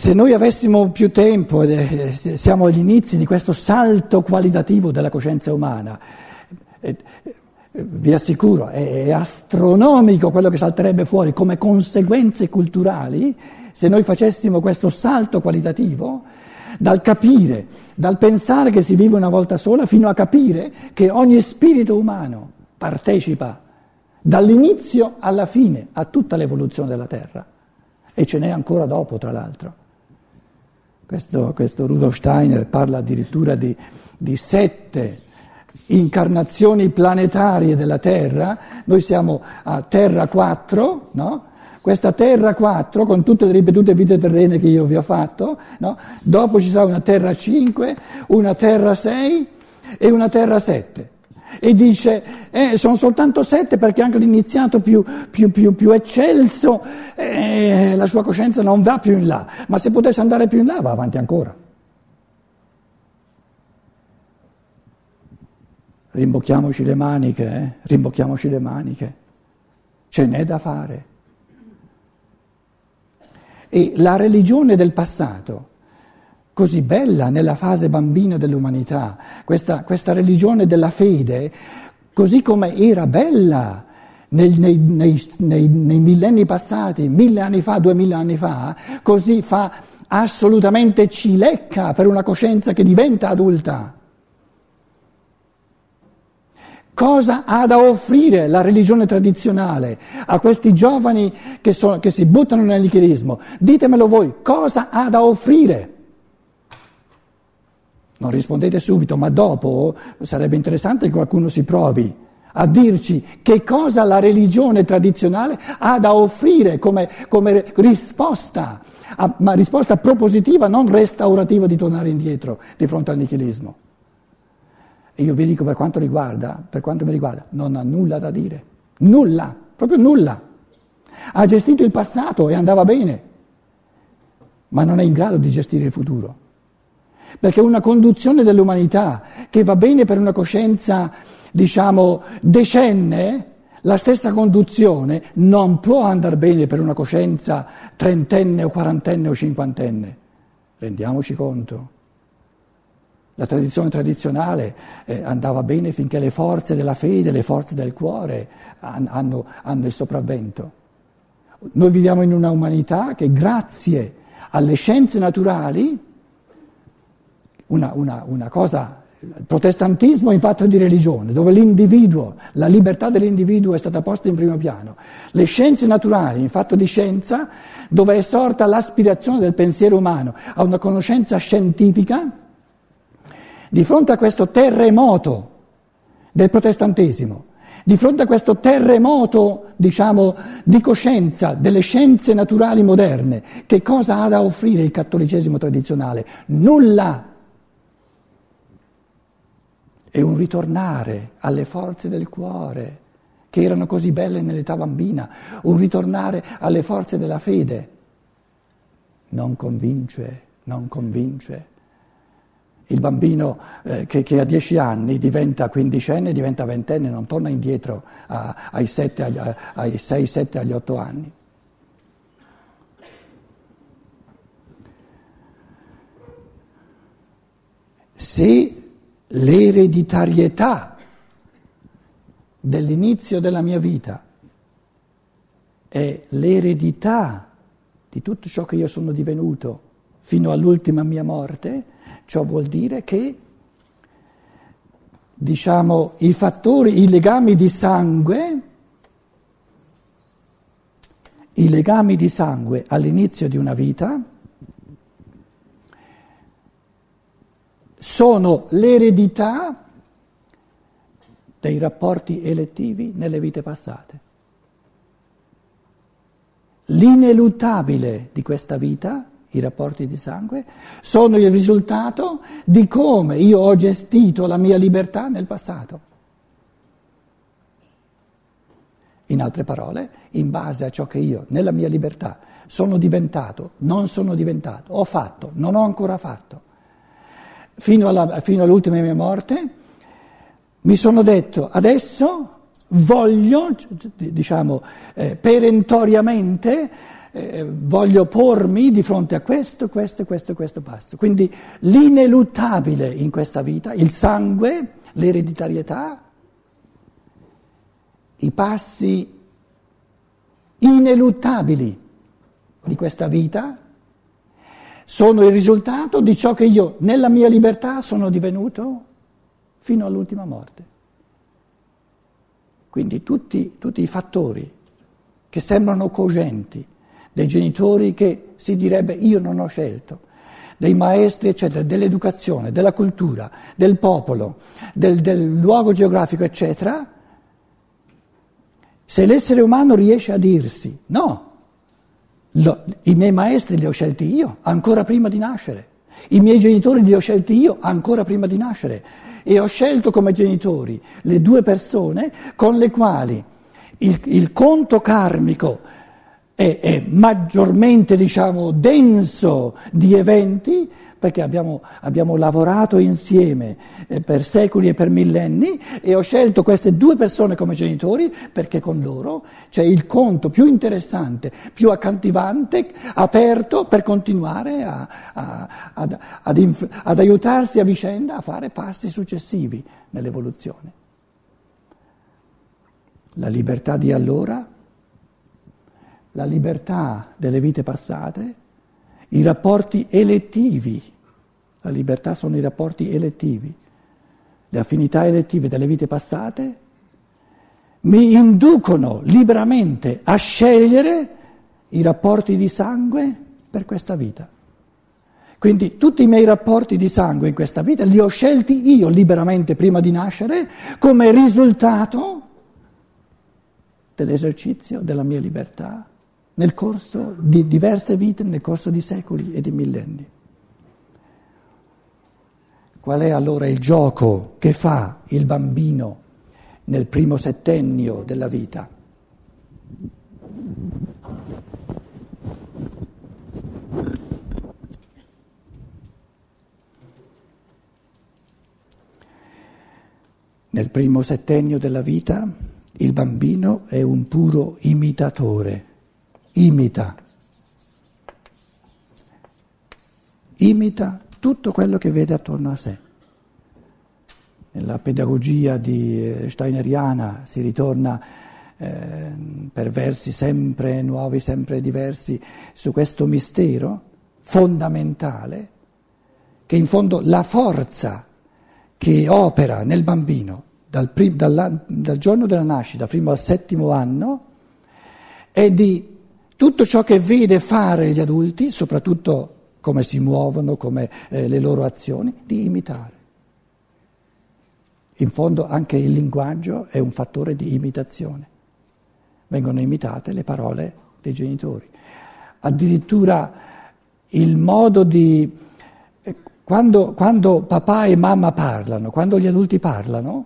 Se noi avessimo più tempo, eh, siamo agli inizi di questo salto qualitativo della coscienza umana, eh, eh, vi assicuro, è astronomico quello che salterebbe fuori come conseguenze culturali se noi facessimo questo salto qualitativo dal capire, dal pensare che si vive una volta sola, fino a capire che ogni spirito umano partecipa dall'inizio alla fine a tutta l'evoluzione della Terra. E ce n'è ancora dopo, tra l'altro. Questo, questo Rudolf Steiner parla addirittura di, di sette incarnazioni planetarie della Terra, noi siamo a Terra 4, no? questa Terra 4 con tutte le ripetute vite terrene che io vi ho fatto, no? dopo ci sarà una Terra 5, una Terra 6 e una Terra 7. E dice, eh, sono soltanto sette perché anche l'iniziato più, più, più, più eccelso, eh, la sua coscienza non va più in là, ma se potesse andare più in là va avanti ancora. Rimbocchiamoci le maniche, eh? rimbocchiamoci le maniche, ce n'è da fare. E la religione del passato, così bella nella fase bambina dell'umanità, questa, questa religione della fede, così come era bella nei, nei, nei, nei, millenni passati, mille anni fa, duemila anni fa, così fa assolutamente cilecca per una coscienza che diventa adulta. Cosa ha da offrire la religione tradizionale a questi giovani che, sono, che si buttano nel nichilismo? Ditemelo voi, cosa ha da offrire? Non rispondete subito, ma dopo sarebbe interessante che qualcuno si provi a dirci che cosa la religione tradizionale ha da offrire come, come risposta, a, ma risposta propositiva, non restaurativa di tornare indietro di fronte al nichilismo. E io vi dico per quanto riguarda, per quanto mi riguarda, non ha nulla da dire. Nulla, proprio nulla. Ha gestito il passato e andava bene, ma non è in grado di gestire il futuro. Perché una conduzione dell'umanità che va bene per una coscienza, diciamo, decenne, la stessa conduzione non può andare bene per una coscienza trentenne o quarantenne o cinquantenne. Rendiamoci conto. La tradizione tradizionale eh, andava bene finché le forze della fede, le forze del cuore hanno, hanno il sopravvento. Noi viviamo in una umanità che grazie alle scienze naturali, una, una, una cosa, il protestantismo in fatto di religione, dove l'individuo, la libertà dell'individuo è stata posta in primo piano, le scienze naturali in fatto di scienza, dove è sorta l'aspirazione del pensiero umano a una conoscenza scientifica, di fronte a questo terremoto del protestantesimo, di fronte a questo terremoto, diciamo, di coscienza delle scienze naturali moderne, che cosa ha da offrire il cattolicesimo tradizionale? Nulla. È un ritornare alle forze del cuore, che erano così belle nell'età bambina, un ritornare alle forze della fede. Non convince, non convince. Il bambino eh, che, che, a 10 anni diventa quindicenne, diventa ventenne, non torna indietro a, ai, 7, agli, ai 6, 7, agli 8 anni. Se l'ereditarietà dell'inizio della mia vita è l'eredità di tutto ciò che io sono divenuto fino all'ultima mia morte, Ciò vuol dire che, diciamo, i fattori, i legami di sangue, i legami di sangue all'inizio di una vita sono l'eredità dei rapporti elettivi nelle vite passate. L'ineluttabile di questa vita i rapporti di sangue, sono il risultato di come io ho gestito la mia libertà nel passato. In altre parole, in base a ciò che io nella mia libertà sono diventato, non sono diventato, ho fatto, non ho ancora fatto, fino, alla, fino all'ultima mia morte, mi sono detto adesso voglio, diciamo, eh, perentoriamente eh, voglio pormi di fronte a questo, questo, questo, questo passo. Quindi l'ineluttabile in questa vita, il sangue, l'ereditarietà, i passi ineluttabili di questa vita sono il risultato di ciò che io nella mia libertà sono divenuto fino all'ultima morte. Quindi tutti, tutti i fattori che sembrano cogenti, dei genitori che si direbbe io non ho scelto, dei maestri, eccetera, dell'educazione, della cultura, del popolo, del, del luogo geografico, eccetera, se l'essere umano riesce a dirsi no, lo, i miei maestri li ho scelti io ancora prima di nascere, i miei genitori li ho scelti io ancora prima di nascere. E ho scelto come genitori le due persone con le quali il, il conto karmico è, è maggiormente diciamo, denso di eventi perché abbiamo, abbiamo lavorato insieme eh, per secoli e per millenni e ho scelto queste due persone come genitori perché con loro c'è il conto più interessante, più accattivante, aperto per continuare a, a, ad, ad, inf- ad aiutarsi a vicenda a fare passi successivi nell'evoluzione. La libertà di allora la libertà delle vite passate, i rapporti elettivi. La libertà sono i rapporti elettivi. Le affinità elettive delle vite passate mi inducono liberamente a scegliere i rapporti di sangue per questa vita. Quindi tutti i miei rapporti di sangue in questa vita li ho scelti io liberamente prima di nascere come risultato dell'esercizio della mia libertà nel corso di diverse vite, nel corso di secoli e di millenni. Qual è allora il gioco che fa il bambino nel primo settennio della vita? Nel primo settennio della vita il bambino è un puro imitatore imita, imita tutto quello che vede attorno a sé. Nella pedagogia di eh, Steineriana si ritorna eh, per versi sempre nuovi, sempre diversi, su questo mistero fondamentale che in fondo la forza che opera nel bambino dal, prim- dal, giorno della nascita fino al settimo anno è di tutto ciò che vede fare gli adulti, soprattutto come si muovono, come eh, le loro azioni, di imitare. In fondo anche il linguaggio è un fattore di imitazione. Vengono imitate le parole dei genitori. Addirittura il modo di... Eh, quando, quando papà e mamma parlano, quando gli adulti parlano,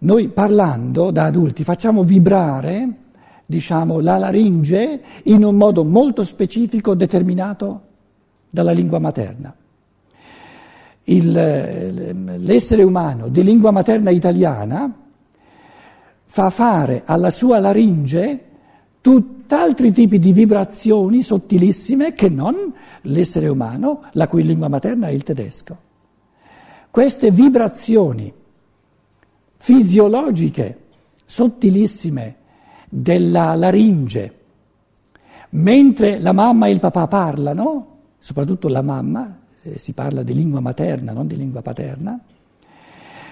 noi parlando da adulti facciamo vibrare diciamo, la laringe in un modo molto specifico determinato dalla lingua materna. Il, l'essere umano di lingua materna italiana fa fare alla sua laringe tutt'altri tipi di vibrazioni sottilissime che non l'essere umano, la cui lingua materna è il tedesco. Queste vibrazioni fisiologiche sottilissime della laringe. Mentre la mamma e il papà parlano, soprattutto la mamma, eh, si parla di lingua materna, non di lingua paterna,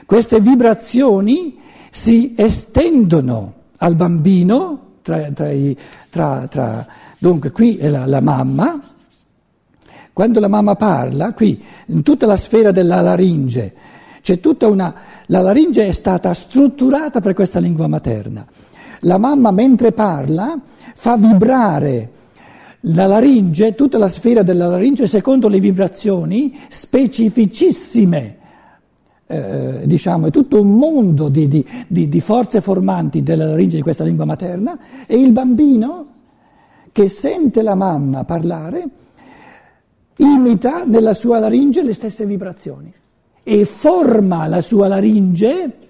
queste vibrazioni si estendono al bambino, tra, tra i, tra, dunque qui è la, la mamma, quando la mamma parla, qui in tutta la sfera della laringe, c'è tutta una... La laringe è stata strutturata per questa lingua materna. La mamma mentre parla fa vibrare la laringe, tutta la sfera della laringe secondo le vibrazioni specificissime. Eh, diciamo, è tutto un mondo di, di, di, di forze formanti della laringe di questa lingua materna e il bambino che sente la mamma parlare imita nella sua laringe le stesse vibrazioni e forma la sua laringe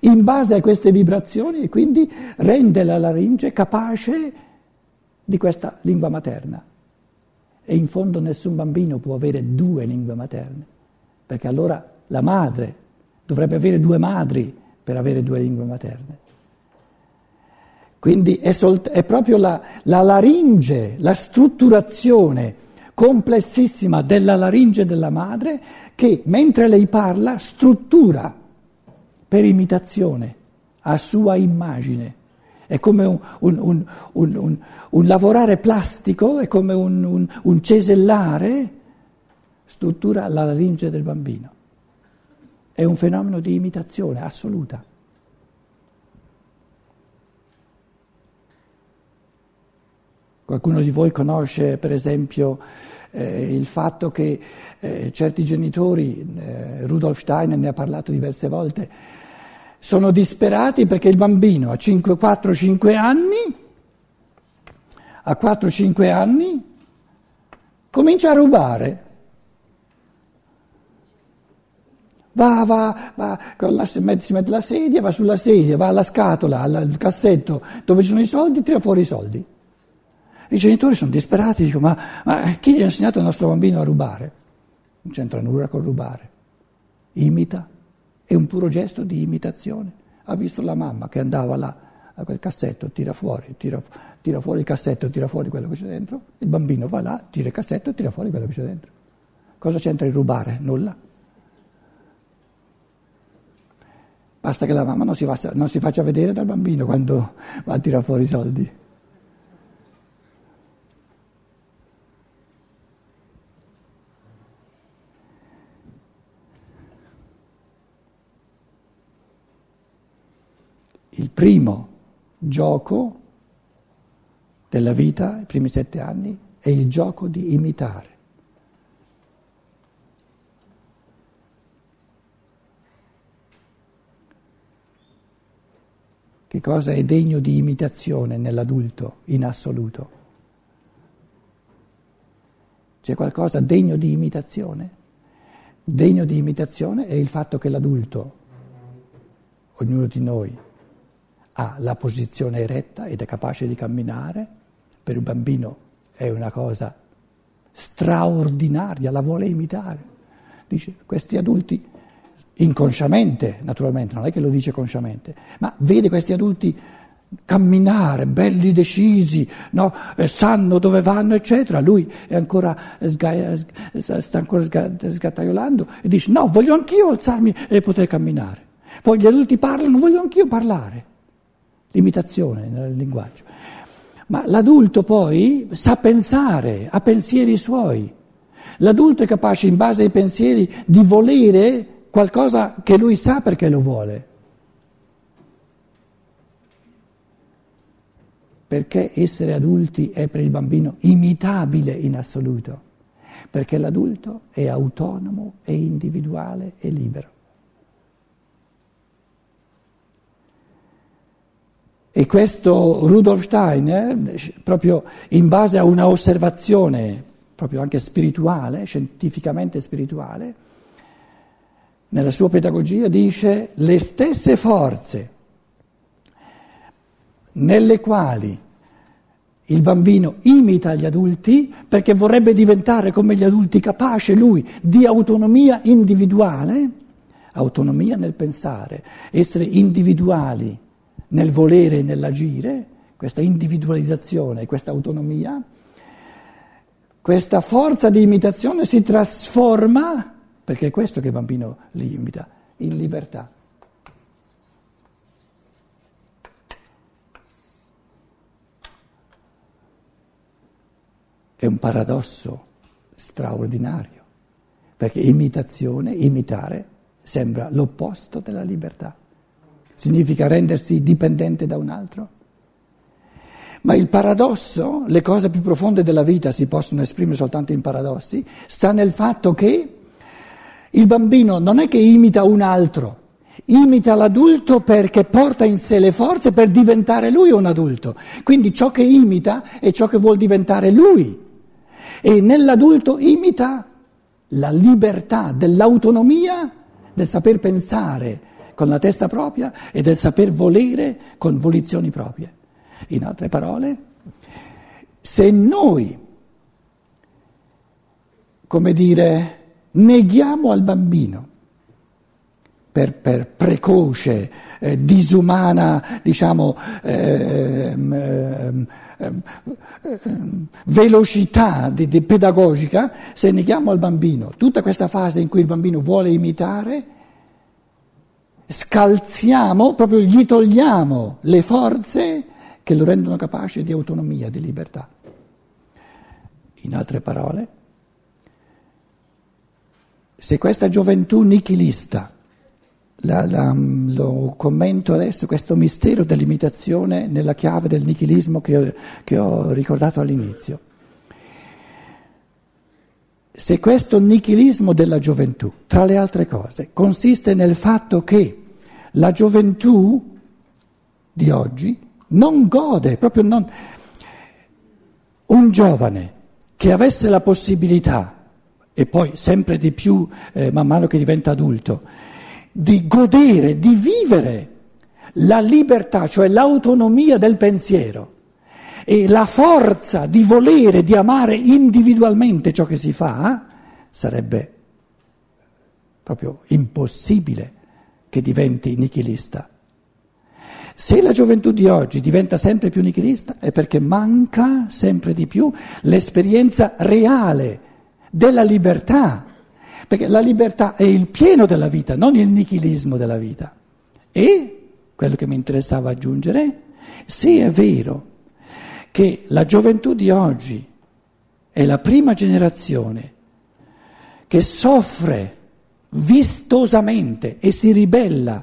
in base a queste vibrazioni e quindi rende la laringe capace di questa lingua materna. E in fondo nessun bambino può avere due lingue materne, perché allora la madre dovrebbe avere due madri per avere due lingue materne. Quindi è, solt- è proprio la, la laringe, la strutturazione complessissima della laringe della madre che mentre lei parla struttura per imitazione a sua immagine. È come un, un, un, un lavorare plastico, è come un, cesellare, struttura la laringe del bambino. È un fenomeno di imitazione assoluta. Qualcuno di voi conosce per esempio eh, il fatto che eh, certi genitori, eh, Rudolf Steiner ne ha parlato diverse volte, sono disperati perché il bambino a 4-5 anni, a 4-5 anni, comincia a rubare. Va, va, va, la, si mette la sedia, va sulla sedia, va alla scatola, al cassetto dove ci sono i soldi, tira fuori i soldi. I genitori sono disperati, dicono, ma, ma chi gli ha insegnato al nostro bambino a rubare? Non c'entra nulla con rubare. Imita, è un puro gesto di imitazione. Ha visto la mamma che andava là a quel cassetto, tira fuori, tira, tira fuori il cassetto, tira fuori quello che c'è dentro, il bambino va là, tira il cassetto e tira fuori quello che c'è dentro. Cosa c'entra il rubare? Nulla. Basta che la mamma non si, faccia, non si faccia vedere dal bambino quando va a tirare fuori i soldi. Primo gioco della vita, i primi sette anni, è il gioco di imitare. Che cosa è degno di imitazione nell'adulto in assoluto? C'è qualcosa degno di imitazione? Degno di imitazione è il fatto che l'adulto, ognuno di noi, ha la posizione eretta ed è capace di camminare, per un bambino è una cosa straordinaria, la vuole imitare. Dice, questi adulti, inconsciamente naturalmente, non è che lo dice consciamente, ma vede questi adulti camminare, belli decisi, no? eh, sanno dove vanno, eccetera. Lui ancora, sga- sta ancora sgattaiolando e dice, no, voglio anch'io alzarmi e poter camminare. Poi gli adulti parlano, voglio anch'io parlare l'imitazione nel linguaggio. Ma l'adulto poi sa pensare, ha pensieri suoi. L'adulto è capace, in base ai pensieri, di volere qualcosa che lui sa perché lo vuole. Perché essere adulti è per il bambino imitabile in assoluto, perché l'adulto è autonomo, è individuale, è libero. E questo Rudolf Steiner, proprio in base a una osservazione, proprio anche spirituale, scientificamente spirituale, nella sua pedagogia dice le stesse forze nelle quali il bambino imita gli adulti perché vorrebbe diventare come gli adulti capace lui di autonomia individuale, autonomia nel pensare, essere individuali nel volere e nell'agire, questa individualizzazione, questa autonomia, questa forza di imitazione si trasforma, perché è questo che il bambino li imita, in libertà. È un paradosso straordinario, perché imitazione, imitare, sembra l'opposto della libertà significa rendersi dipendente da un altro. Ma il paradosso, le cose più profonde della vita si possono esprimere soltanto in paradossi, sta nel fatto che il bambino non è che imita un altro, imita l'adulto perché porta in sé le forze per diventare lui un adulto. Quindi ciò che imita è ciò che vuol diventare lui. E nell'adulto imita la libertà dell'autonomia, del saper pensare, con la testa propria e del saper volere con volizioni proprie. In altre parole, Se noi, come dire, neghiamo al bambino per, per precoce, eh, disumana, diciamo, eh, eh, velocità di, di pedagogica, se neghiamo al bambino tutta questa fase in cui il bambino vuole imitare, scalziamo, proprio gli togliamo le forze che lo rendono capace di autonomia, di libertà. In altre parole, se questa gioventù nichilista la, la, lo commento adesso, questo mistero dell'imitazione nella chiave del nichilismo che, che ho ricordato all'inizio. Se questo nichilismo della gioventù, tra le altre cose, consiste nel fatto che la gioventù di oggi non gode, proprio non... Un giovane che avesse la possibilità, e poi sempre di più eh, man mano che diventa adulto, di godere, di vivere la libertà, cioè l'autonomia del pensiero e la forza di volere, di amare individualmente ciò che si fa, sarebbe proprio impossibile che diventi nichilista. Se la gioventù di oggi diventa sempre più nichilista è perché manca sempre di più l'esperienza reale della libertà perché la libertà è il pieno della vita, non il nichilismo della vita. E quello che mi interessava aggiungere, se è vero che la gioventù di oggi è la prima generazione che soffre vistosamente e si ribella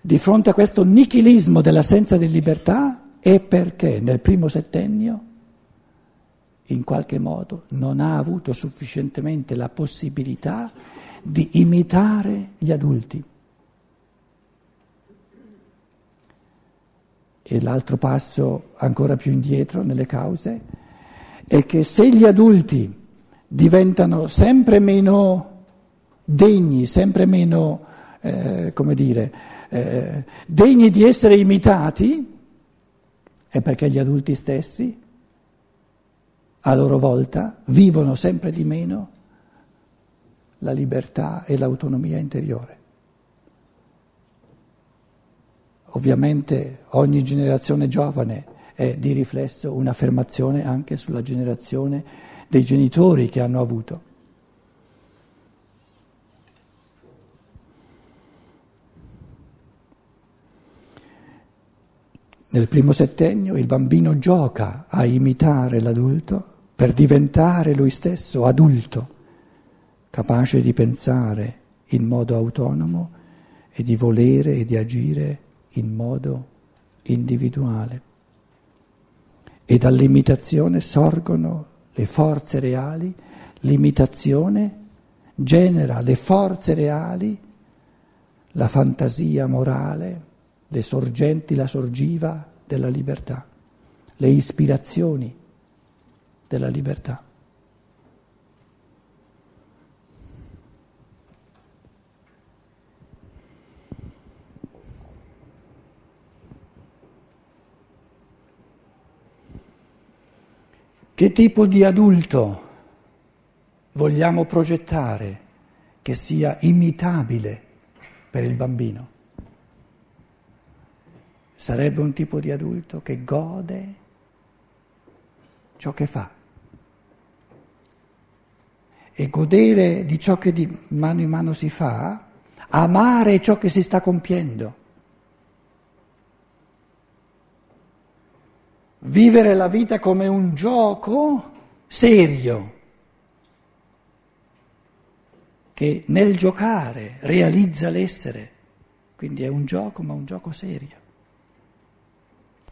di fronte a questo nichilismo dell'assenza di libertà, è perché nel primo settennio in qualche modo non ha avuto sufficientemente la possibilità di imitare gli adulti. E l'altro passo ancora più indietro nelle cause è che se gli adulti diventano sempre meno degni, sempre meno, eh, come dire, eh, degni di essere imitati, è perché gli adulti stessi a loro volta vivono sempre di meno la libertà e l'autonomia interiore. Ovviamente ogni generazione giovane è di riflesso un'affermazione anche sulla generazione dei genitori che hanno avuto. Nel primo settennio il bambino gioca a imitare l'adulto per diventare lui stesso adulto, capace di pensare in modo autonomo e di volere e di agire in modo individuale. E dall'imitazione sorgono le forze reali, l'imitazione genera le forze reali, la fantasia morale le sorgenti, la sorgiva della libertà, le ispirazioni della libertà. Che tipo di adulto vogliamo progettare che sia imitabile per il bambino? sarebbe un tipo di adulto che gode ciò che fa. E godere di ciò che di mano in mano si fa, amare ciò che si sta compiendo. Vivere la vita come un gioco serio, che nel giocare realizza l'essere. Quindi è un gioco, ma un gioco serio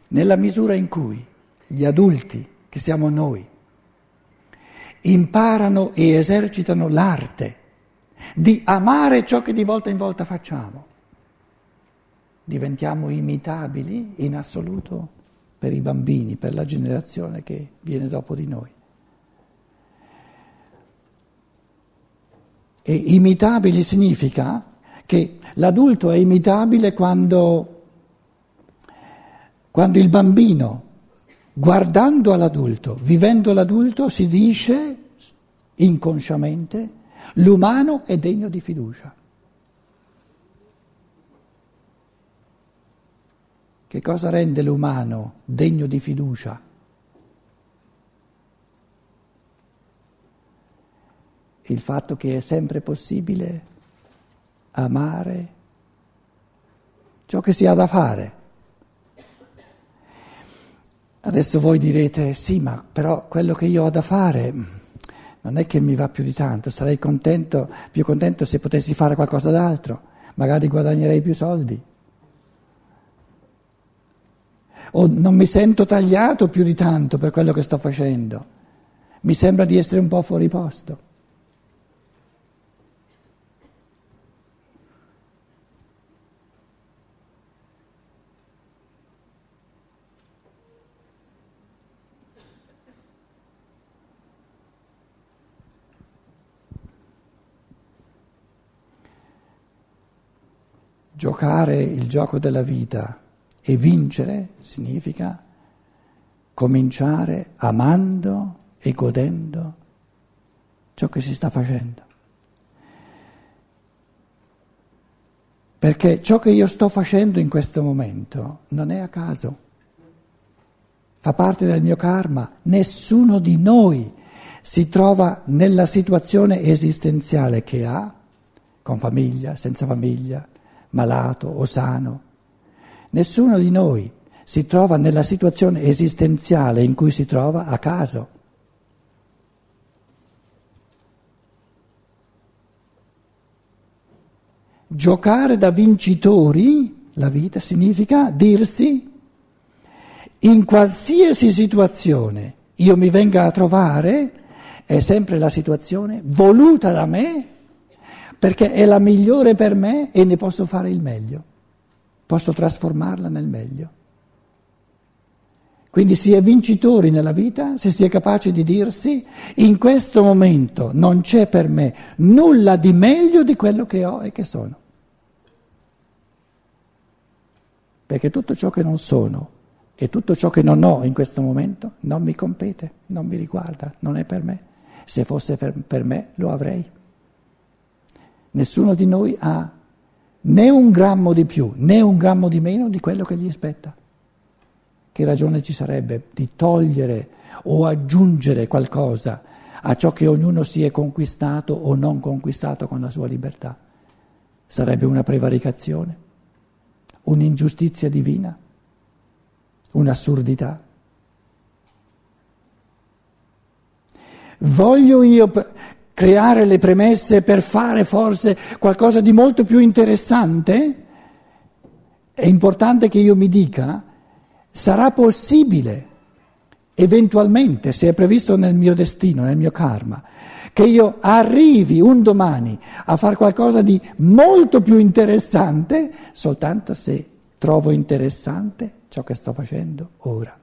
nella misura in cui gli adulti, che siamo noi, imparano e esercitano l'arte di amare ciò che di volta in volta facciamo, diventiamo imitabili in assoluto per i bambini, per la generazione che viene dopo di noi. E imitabili significa che l'adulto è imitabile quando quando il bambino guardando all'adulto, vivendo l'adulto, si dice inconsciamente, l'umano è degno di fiducia. Che cosa rende l'umano degno di fiducia? Il fatto che è sempre possibile amare ciò che si ha da fare. Adesso voi direte sì, ma però quello che io ho da fare non è che mi va più di tanto, sarei contento, più contento se potessi fare qualcosa d'altro, magari guadagnerei più soldi o non mi sento tagliato più di tanto per quello che sto facendo. Mi sembra di essere un po' fuori posto. Giocare il gioco della vita e vincere significa cominciare amando e godendo ciò che si sta facendo. Perché ciò che io sto facendo in questo momento non è a caso, fa parte del mio karma, nessuno di noi si trova nella situazione esistenziale che ha, con famiglia, senza famiglia, malato o sano Nessuno di noi si trova nella situazione esistenziale in cui si trova a caso. Giocare da vincitori, la vita significa dirsi in qualsiasi situazione io mi venga a trovare, è sempre la situazione voluta da me perché è la migliore per me e ne posso fare il meglio posso trasformarla nel meglio. Quindi si è vincitori nella vita se si è capaci di dirsi in questo momento non c'è per me nulla di meglio di quello che ho e che sono. Perché tutto ciò che non sono e tutto ciò che non ho in questo momento non mi compete, non mi riguarda, non è per me. Se fosse per me lo avrei. Nessuno di noi ha né un grammo di più né un grammo di meno di quello che gli spetta. Che ragione ci sarebbe di togliere o aggiungere qualcosa a ciò che ognuno si è conquistato o non conquistato con la sua libertà? Sarebbe una prevaricazione, un'ingiustizia divina, un'assurdità. Voglio io creare le premesse per fare forse qualcosa di molto più interessante, è importante che io mi dica, sarà possibile, eventualmente, se è previsto nel mio destino, nel mio karma, che io arrivi un domani a fare qualcosa di molto più interessante, soltanto se trovo interessante ciò che sto facendo ora.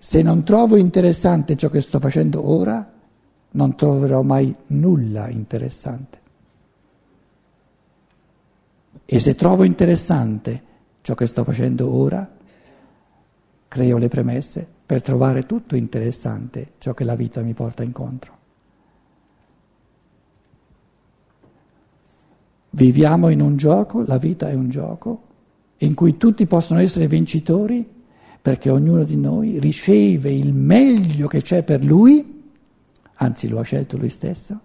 Se non trovo interessante ciò che sto facendo ora, non troverò mai nulla interessante. E se trovo interessante ciò che sto facendo ora, creo le premesse per trovare tutto interessante ciò che la vita mi porta incontro. Viviamo in un gioco, la vita è un gioco, in cui tutti possono essere vincitori perché ognuno di noi riceve il meglio che c'è per lui anzi lo ha scelto lui stesso,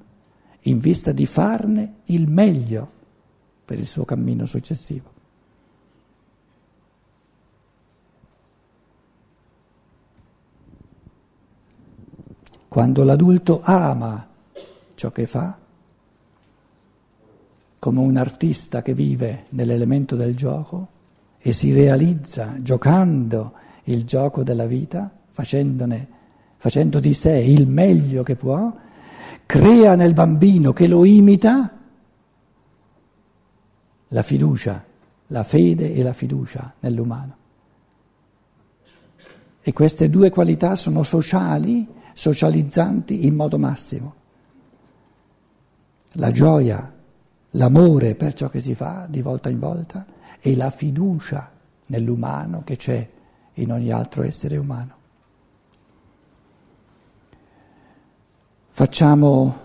in vista di farne il meglio per il suo cammino successivo. Quando l'adulto ama ciò che fa, come un artista che vive nell'elemento del gioco e si realizza giocando il gioco della vita, facendone facendo di sé il meglio che può, crea nel bambino che lo imita la fiducia, la fede e la fiducia nell'umano. E queste due qualità sono sociali, socializzanti in modo massimo. La gioia, l'amore per ciò che si fa di volta in volta e la fiducia nell'umano che c'è in ogni altro essere umano. Facciamo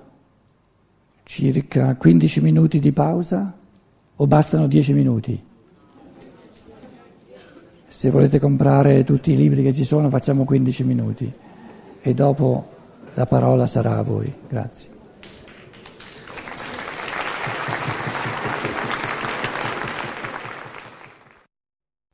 circa 15 minuti di pausa o bastano 10 minuti? Se volete comprare tutti i libri che ci sono facciamo 15 minuti e dopo la parola sarà a voi. Grazie.